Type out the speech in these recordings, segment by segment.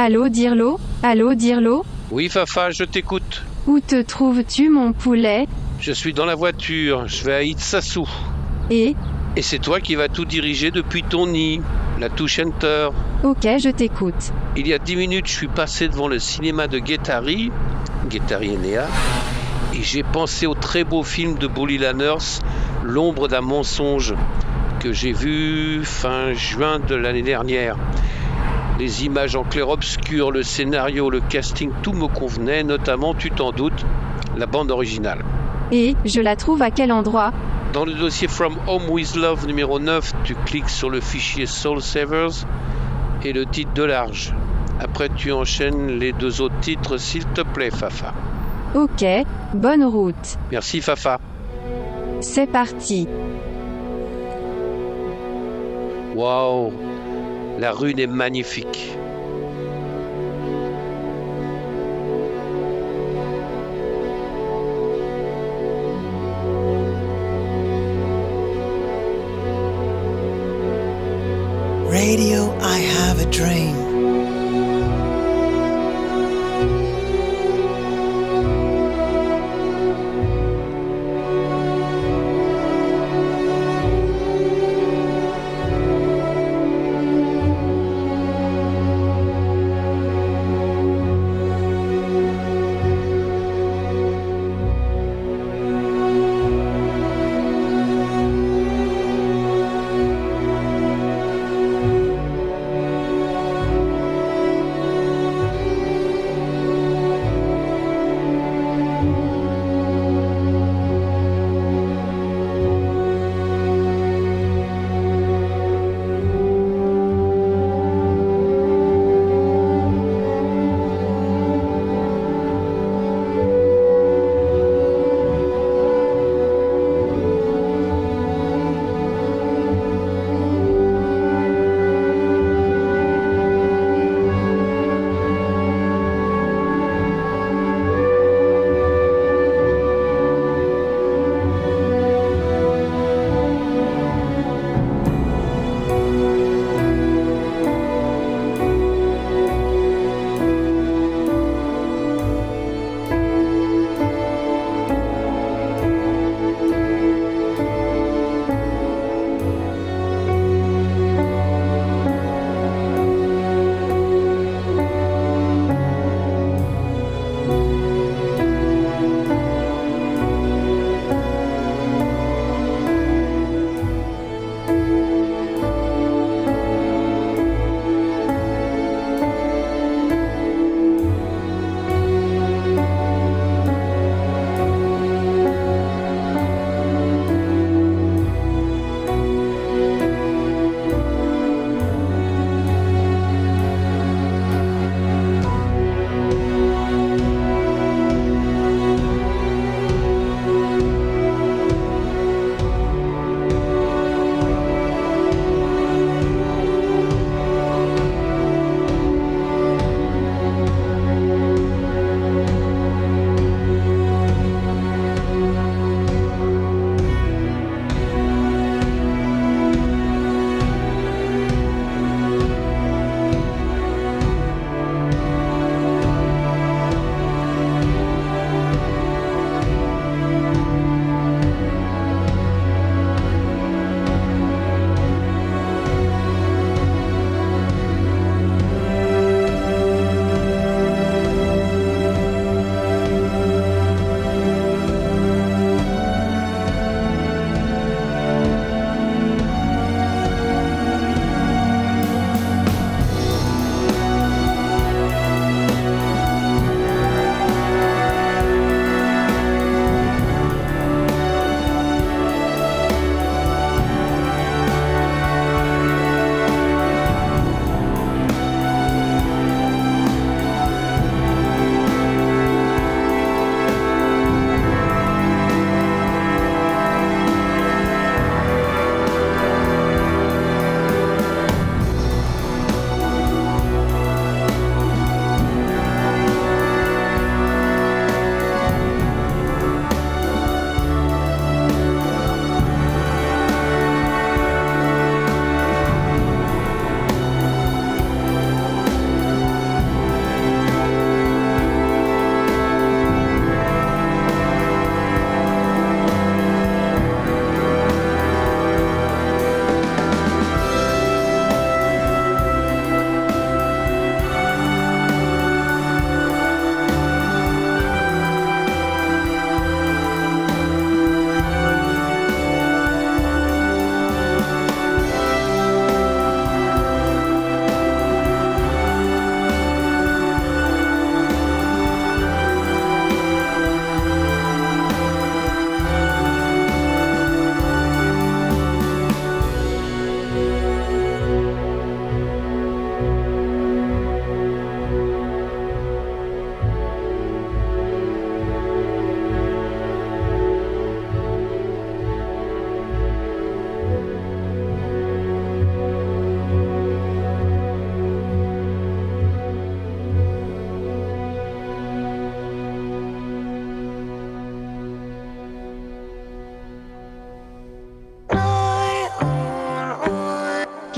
Allô Dirlo? Allô Dirlo? Oui, Fafa, je t'écoute. Où te trouves-tu mon poulet? Je suis dans la voiture, je vais à Itsasu. Et? Et c'est toi qui vas tout diriger depuis ton nid, la touche Enter. Ok, je t'écoute. Il y a dix minutes, je suis passé devant le cinéma de Guettari, Guettari Enea, et j'ai pensé au très beau film de Bully Lanners, L'ombre d'un mensonge, que j'ai vu fin juin de l'année dernière. Les images en clair-obscur, le scénario, le casting, tout me convenait, notamment, tu t'en doutes, la bande originale. Et je la trouve à quel endroit? Dans le dossier From Home with Love numéro 9, tu cliques sur le fichier Soul Savers et le titre de large. Après, tu enchaînes les deux autres titres, s'il te plaît, Fafa. Ok, bonne route. Merci, Fafa. C'est parti. Waouh, la rune est magnifique. Radio, I have a dream.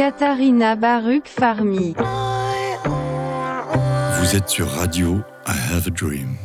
Katharina Baruch Farmi. Vous êtes sur Radio I Have a Dream.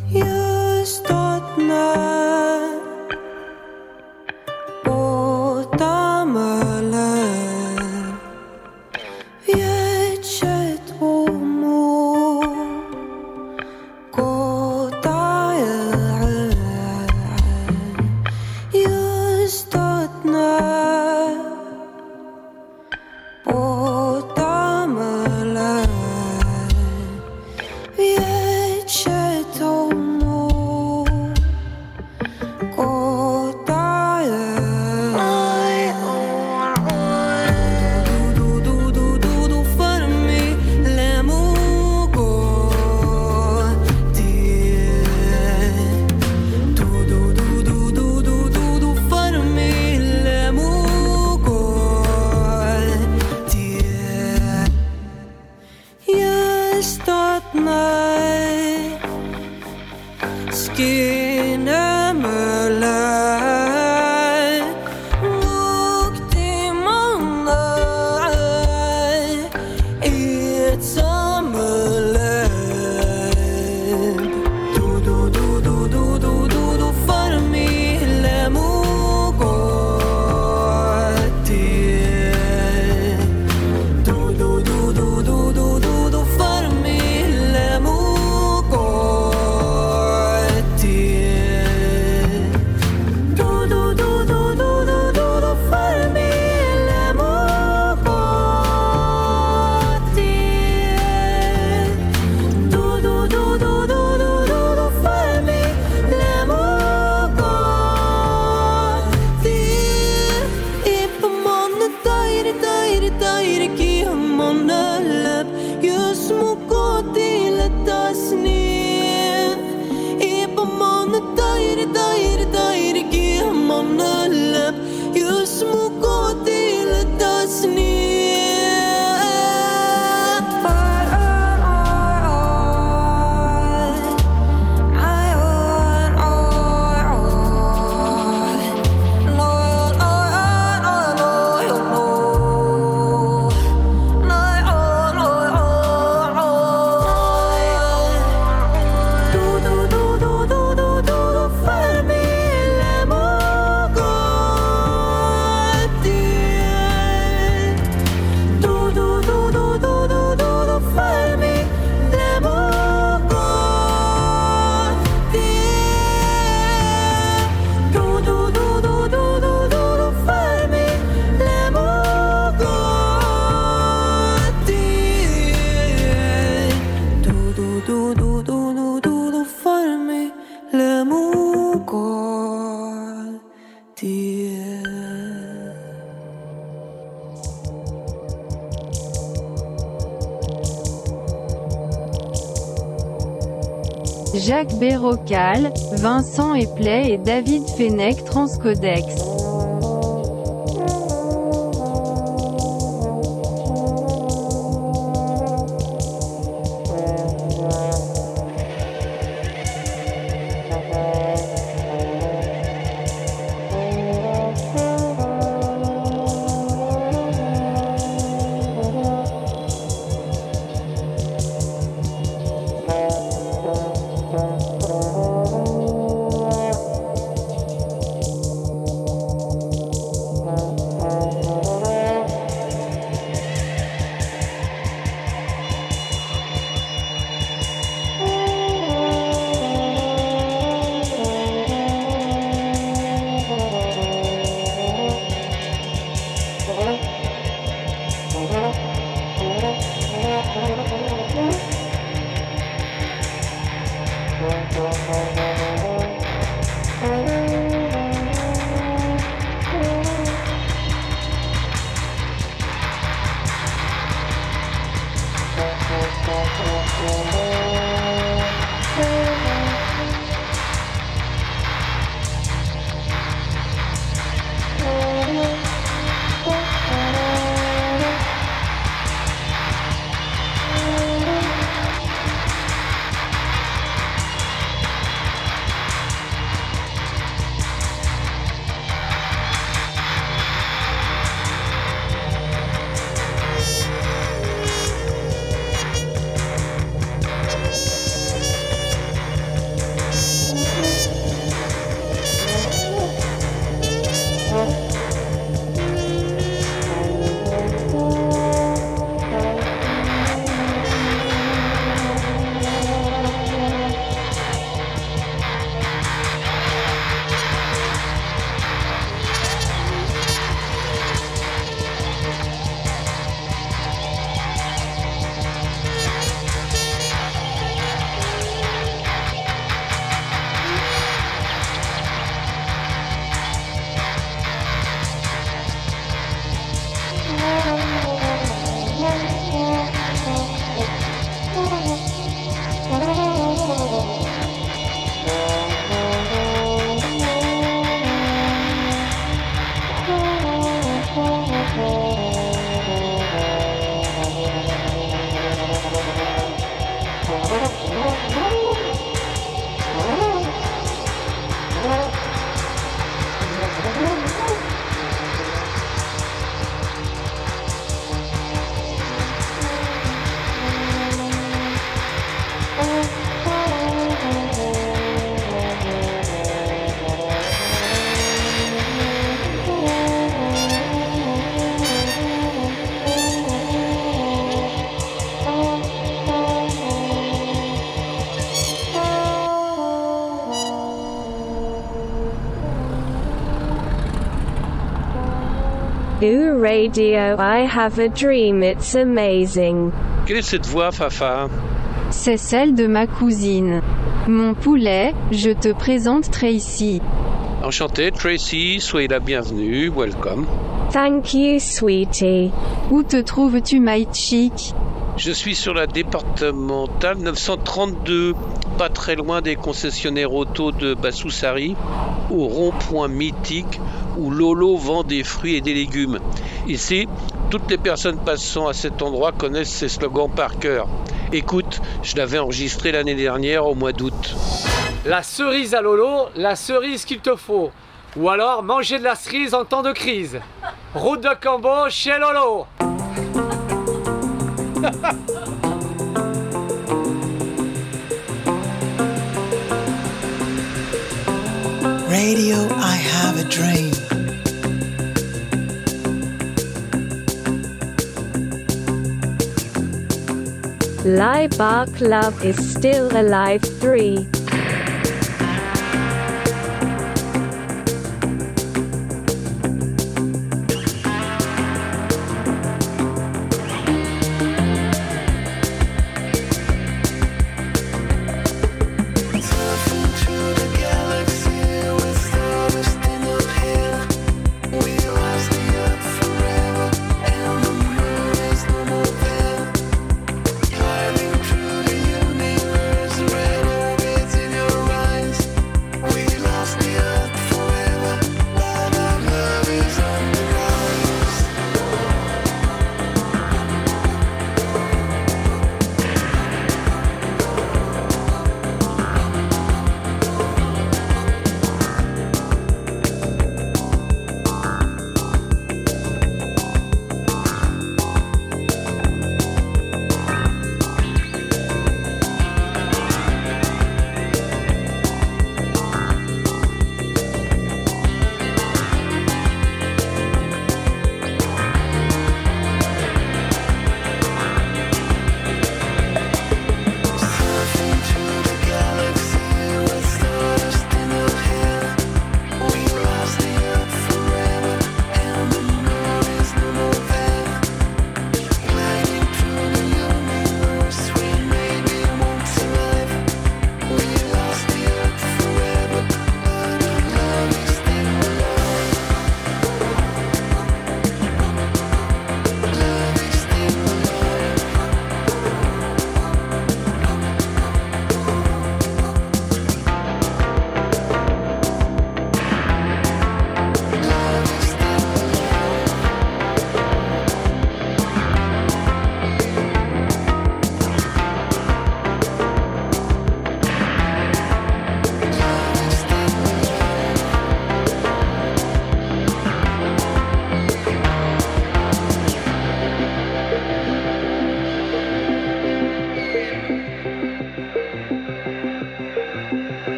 Bérocal, Vincent Epley et David Fenech Transcodex. Ooh radio I have a dream it's amazing. Quelle est cette voix, Fafa? C'est celle de ma cousine. Mon poulet, je te présente Tracy. Enchanté, Tracy, soyez la bienvenue, welcome. Thank you sweetie. Où te trouves-tu, my chick? Je suis sur la départementale 932, pas très loin des concessionnaires auto de Bassoussari, au rond-point mythique où Lolo vend des fruits et des légumes. Ici, toutes les personnes passant à cet endroit connaissent ces slogans par cœur. Écoute, je l'avais enregistré l'année dernière au mois d'août. La cerise à Lolo, la cerise qu'il te faut. Ou alors manger de la cerise en temps de crise. Route de Cambo chez Lolo. Radio, I have a dream. Lie Bark Love is still alive 3.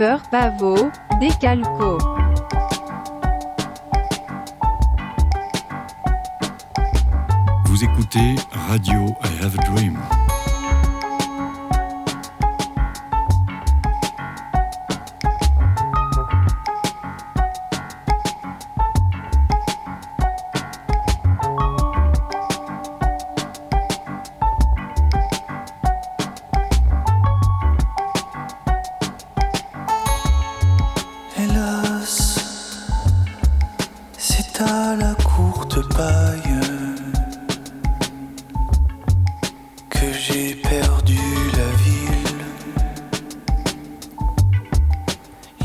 Peur pavot, décalco. J'ai perdu la ville.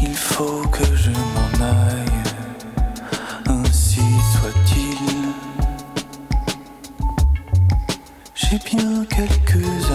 Il faut que je m'en aille. Ainsi soit-il. J'ai bien quelques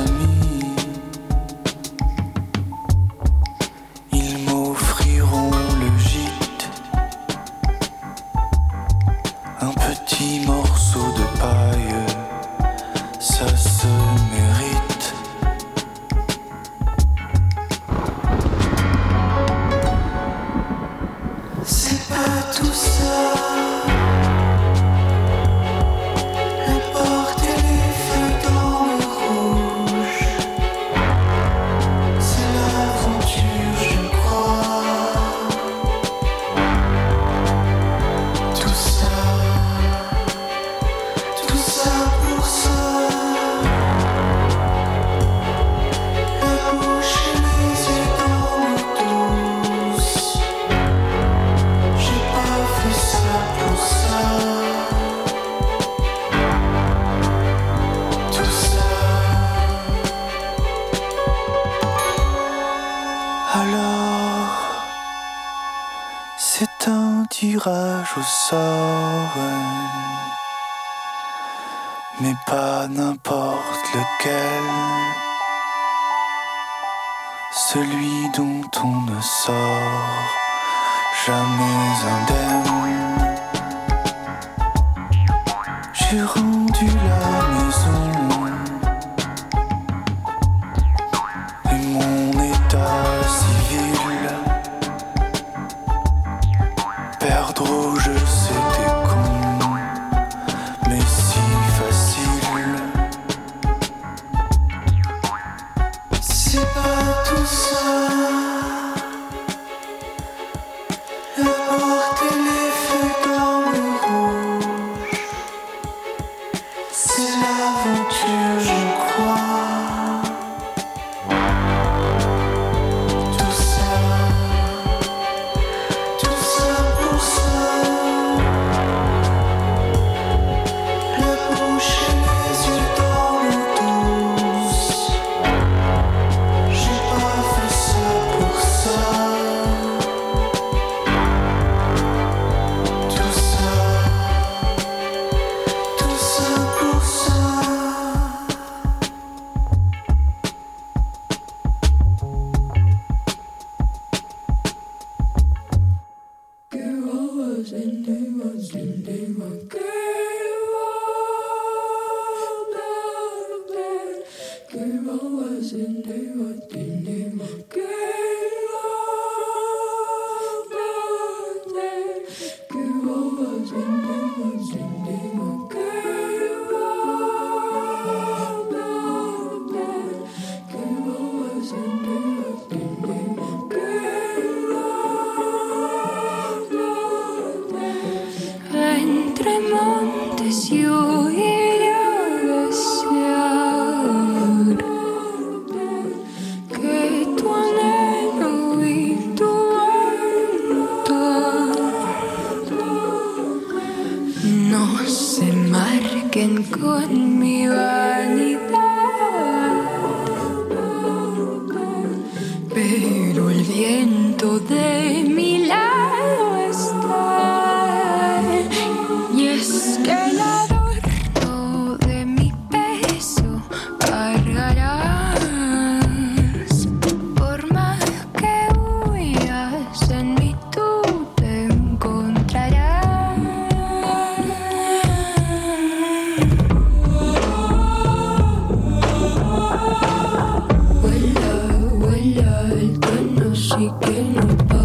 y que no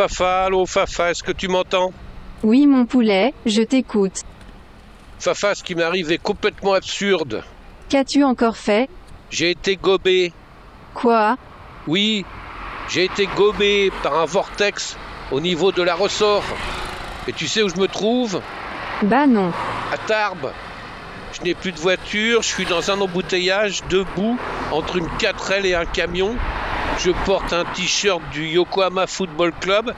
Fafa, allô Fafa, est-ce que tu m'entends? Oui, mon poulet, je t'écoute. Fafa, ce qui m'arrive est complètement absurde. Qu'as-tu encore fait? J'ai été gobé. Quoi? Oui, j'ai été gobé par un vortex au niveau de la ressort. Et tu sais où je me trouve? Bah non. À Tarbes. Je n'ai plus de voiture, je suis dans un embouteillage, debout, entre une 4L et un camion. Je porte un t-shirt du Yokohama Football Club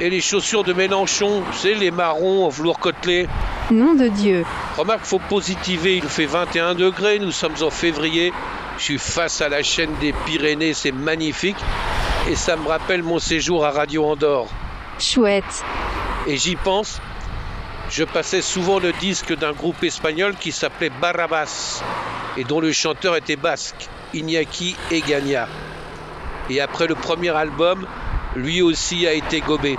et les chaussures de Mélenchon, sais, les marrons en velours côtelé. Nom de Dieu. Remarque, faut positiver, il fait 21 degrés, nous sommes en février. Je suis face à la chaîne des Pyrénées, c'est magnifique. Et ça me rappelle mon séjour à Radio Andorre. Chouette. Et j'y pense, je passais souvent le disque d'un groupe espagnol qui s'appelait Barrabas et dont le chanteur était basque, Iñaki Egania. Et après le premier album, lui aussi a été gobé.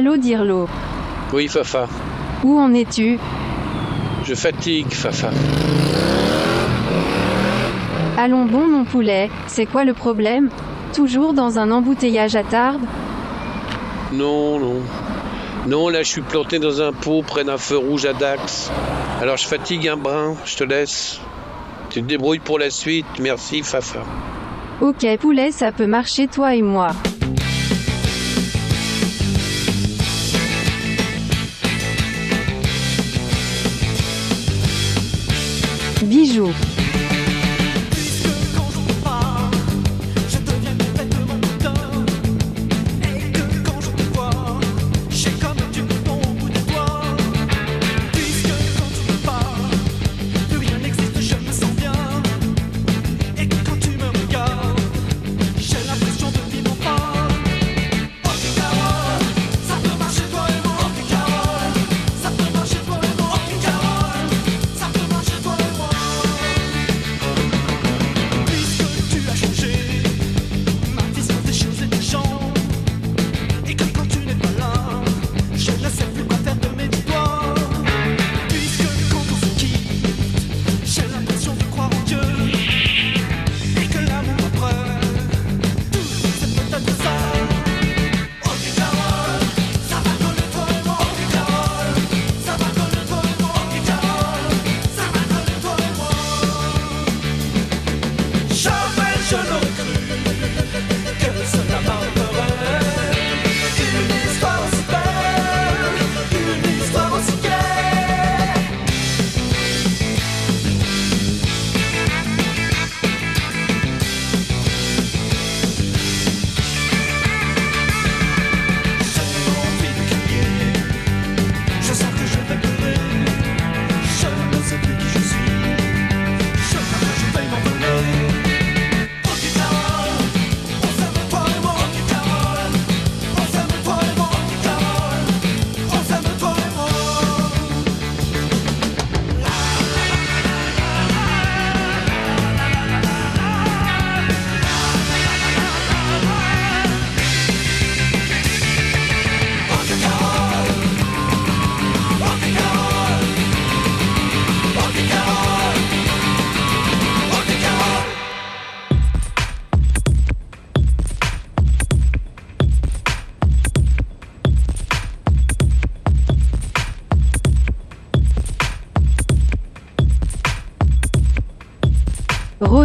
Allô Dirlo. Oui, Fafa. Où en es-tu? Je fatigue, Fafa. Allons bon mon poulet, c'est quoi le problème? Toujours dans un embouteillage à Tarbes Non, non. Non, là, je suis planté dans un pot près d'un feu rouge à Dax. Alors, je fatigue un brin, je te laisse. Tu te débrouilles pour la suite. Merci, Fafa. Ok poulet ça peut marcher toi et moi. Bijoux.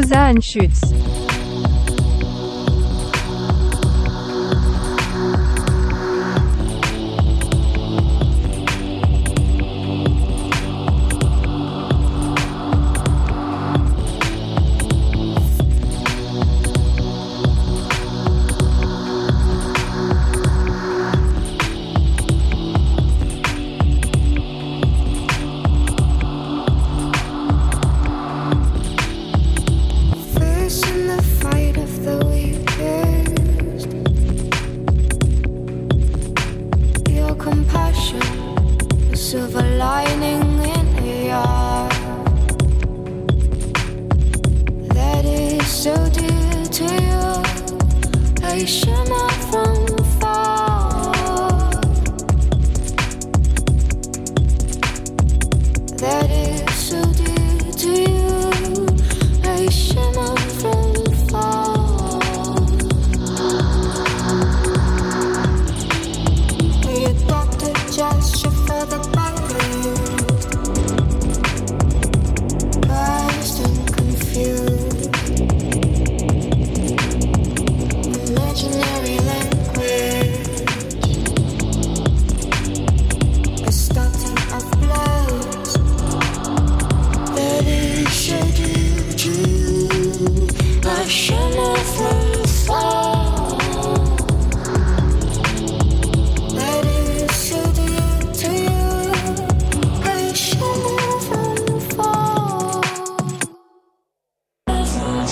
Rosa and shoots.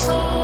Oh.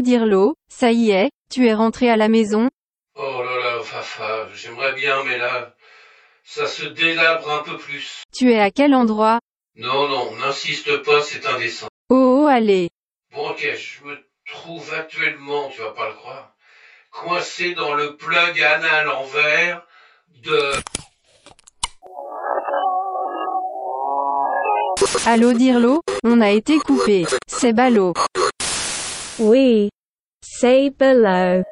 Dirlo, ça y est, tu es rentré à la maison Oh là là, Fafa, j'aimerais bien, mais là, ça se délabre un peu plus. Tu es à quel endroit? Non, non, n'insiste pas, c'est indécent. Oh, oh, allez. Bon, ok, je me trouve actuellement, tu vas pas le croire, coincé dans le plug anal en verre de... Allô Dirlo, on a été coupé, c'est ballot. we say below.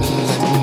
Let me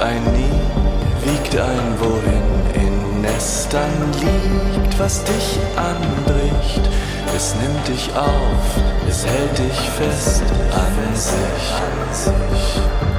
ein Nie, wiegt ein Wohin in Nestern liegt, was dich anbricht. Es nimmt dich auf, es hält dich fest an sich. An sich.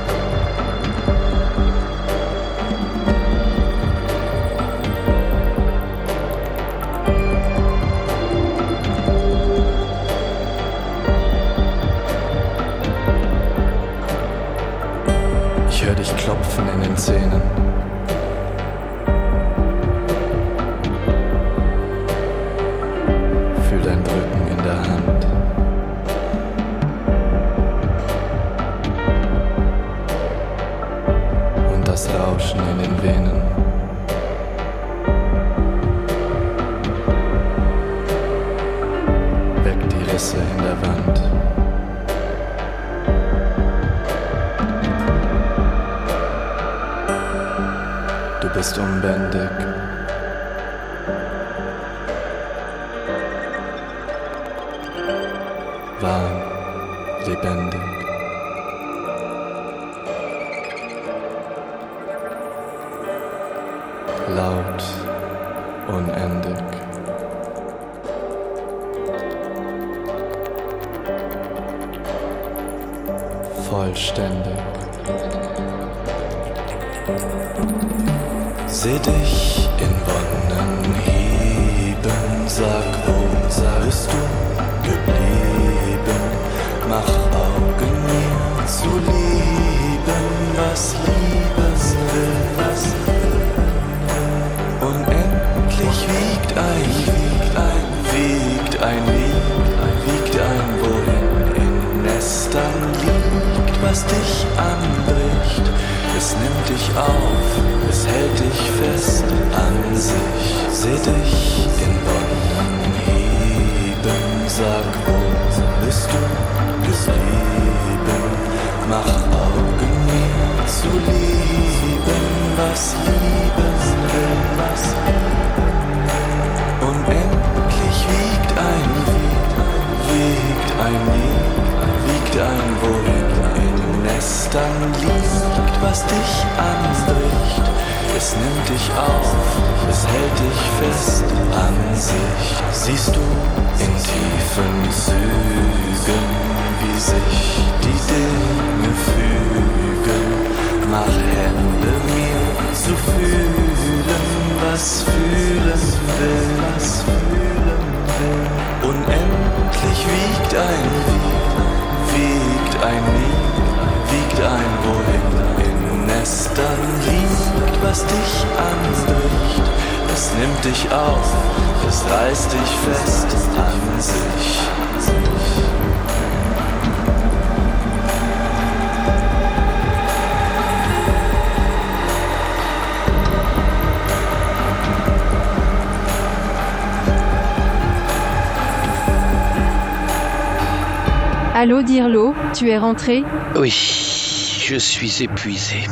Bist du geblieben? Mach Augen mir zu lieben, was lieben will, was Unendlich wiegt ein Lied, wiegt ein Lied, wiegt ein Wohin in Nestern liegt, was dich anbricht. Es nimmt dich auf, es hält dich fest an sich. Siehst du in tiefen Zügen, wie sich die Dinge fügen. Mach Hände mir zu fühlen, was fühlen will, was fühlen will. Unendlich wiegt ein Lied, wiegt ein Lied, wiegt ein Wohin in Nestern liegt, was dich anbricht. Es nimmt dich auf, es reißt dich fest an sich. Allô Dirlo, tu es rentré? Oui, Je suis épuisé.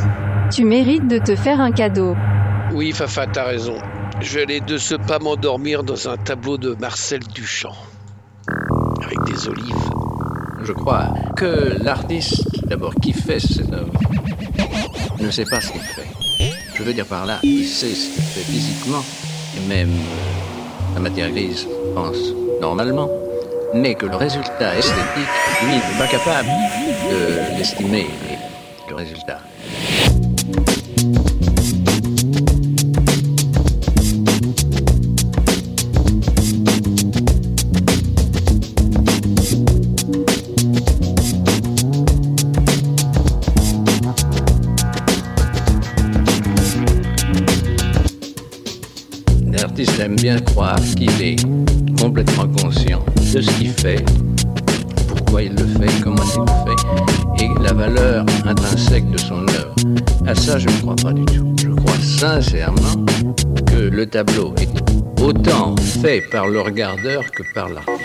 Tu mérites de te faire un cadeau. Oui, Fafa, t'as raison. Je aller de ce pas m'endormir dans un tableau de Marcel Duchamp. Avec des olives. Je crois que l'artiste, d'abord, qui fait cette œuvre, ne sait pas ce qu'il fait. Je veux dire par là, il sait ce qu'il fait physiquement, et même euh, la matérialise, je pense, normalement, mais que le résultat esthétique, lui, n'est pas capable de l'estimer, le résultat. L'artiste aime bien croire qu'il est complètement conscient de ce qu'il fait, pourquoi il le fait, comment il le fait, et la valeur intrinsèque de son œuvre. À ça, je ne crois pas du tout. Je crois sincèrement que le tableau est autant fait par le regardeur que par. L'artiste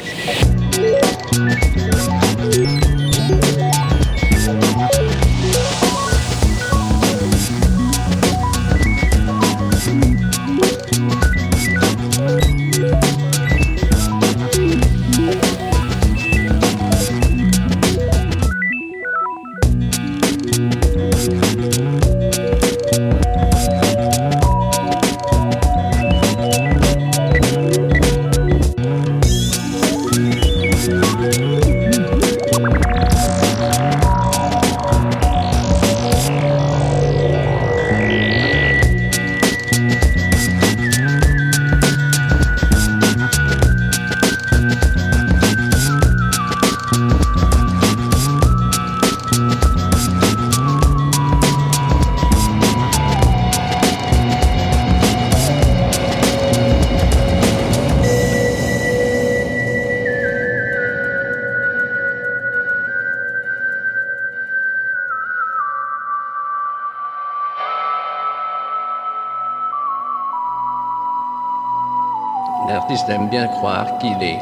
qu'il est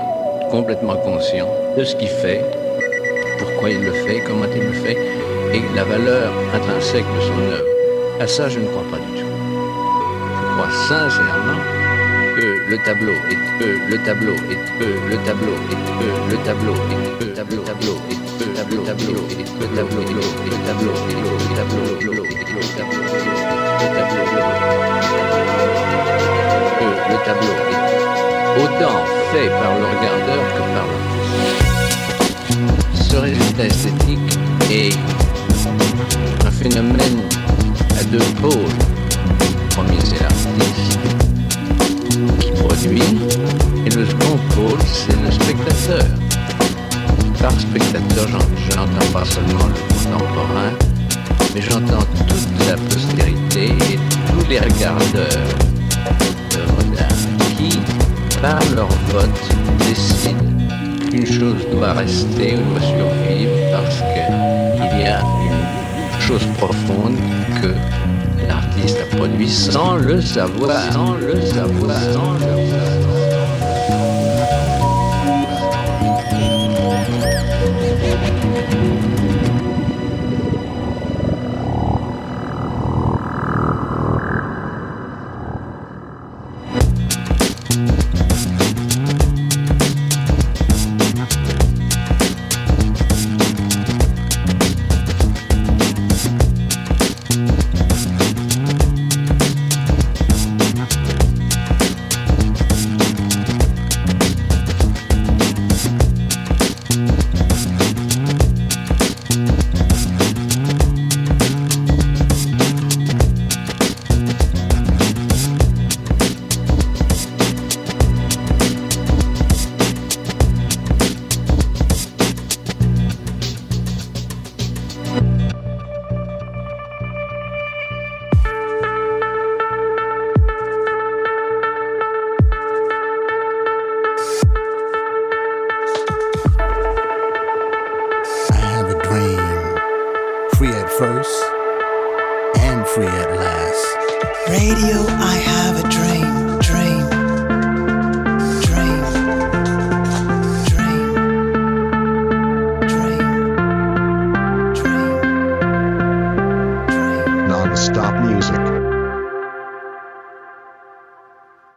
complètement conscient de ce qu'il fait, pourquoi il le fait, comment il le fait, et la valeur intrinsèque de son œuvre. À ça, je ne crois pas du tout. Je crois sincèrement que le tableau est que le tableau est que le tableau est que le tableau est le tableau tableau est le tableau tableau est le tableau tableau est tableau tableau tableau que le tableau est autant fait par le regardeur que par l'artiste. Ce résultat esthétique est un phénomène à deux pôles. Le premier, c'est l'artiste qui produit, et le second pôle, c'est le spectateur. Par spectateur, je n'entends pas seulement le contemporain, mais j'entends toute la postérité et tous les regardeurs par leur vote, décident qu'une chose doit rester ou doit survivre parce qu'il y a une chose profonde que l'artiste a produit sans le savoir, sans le savoir, sans le savoir.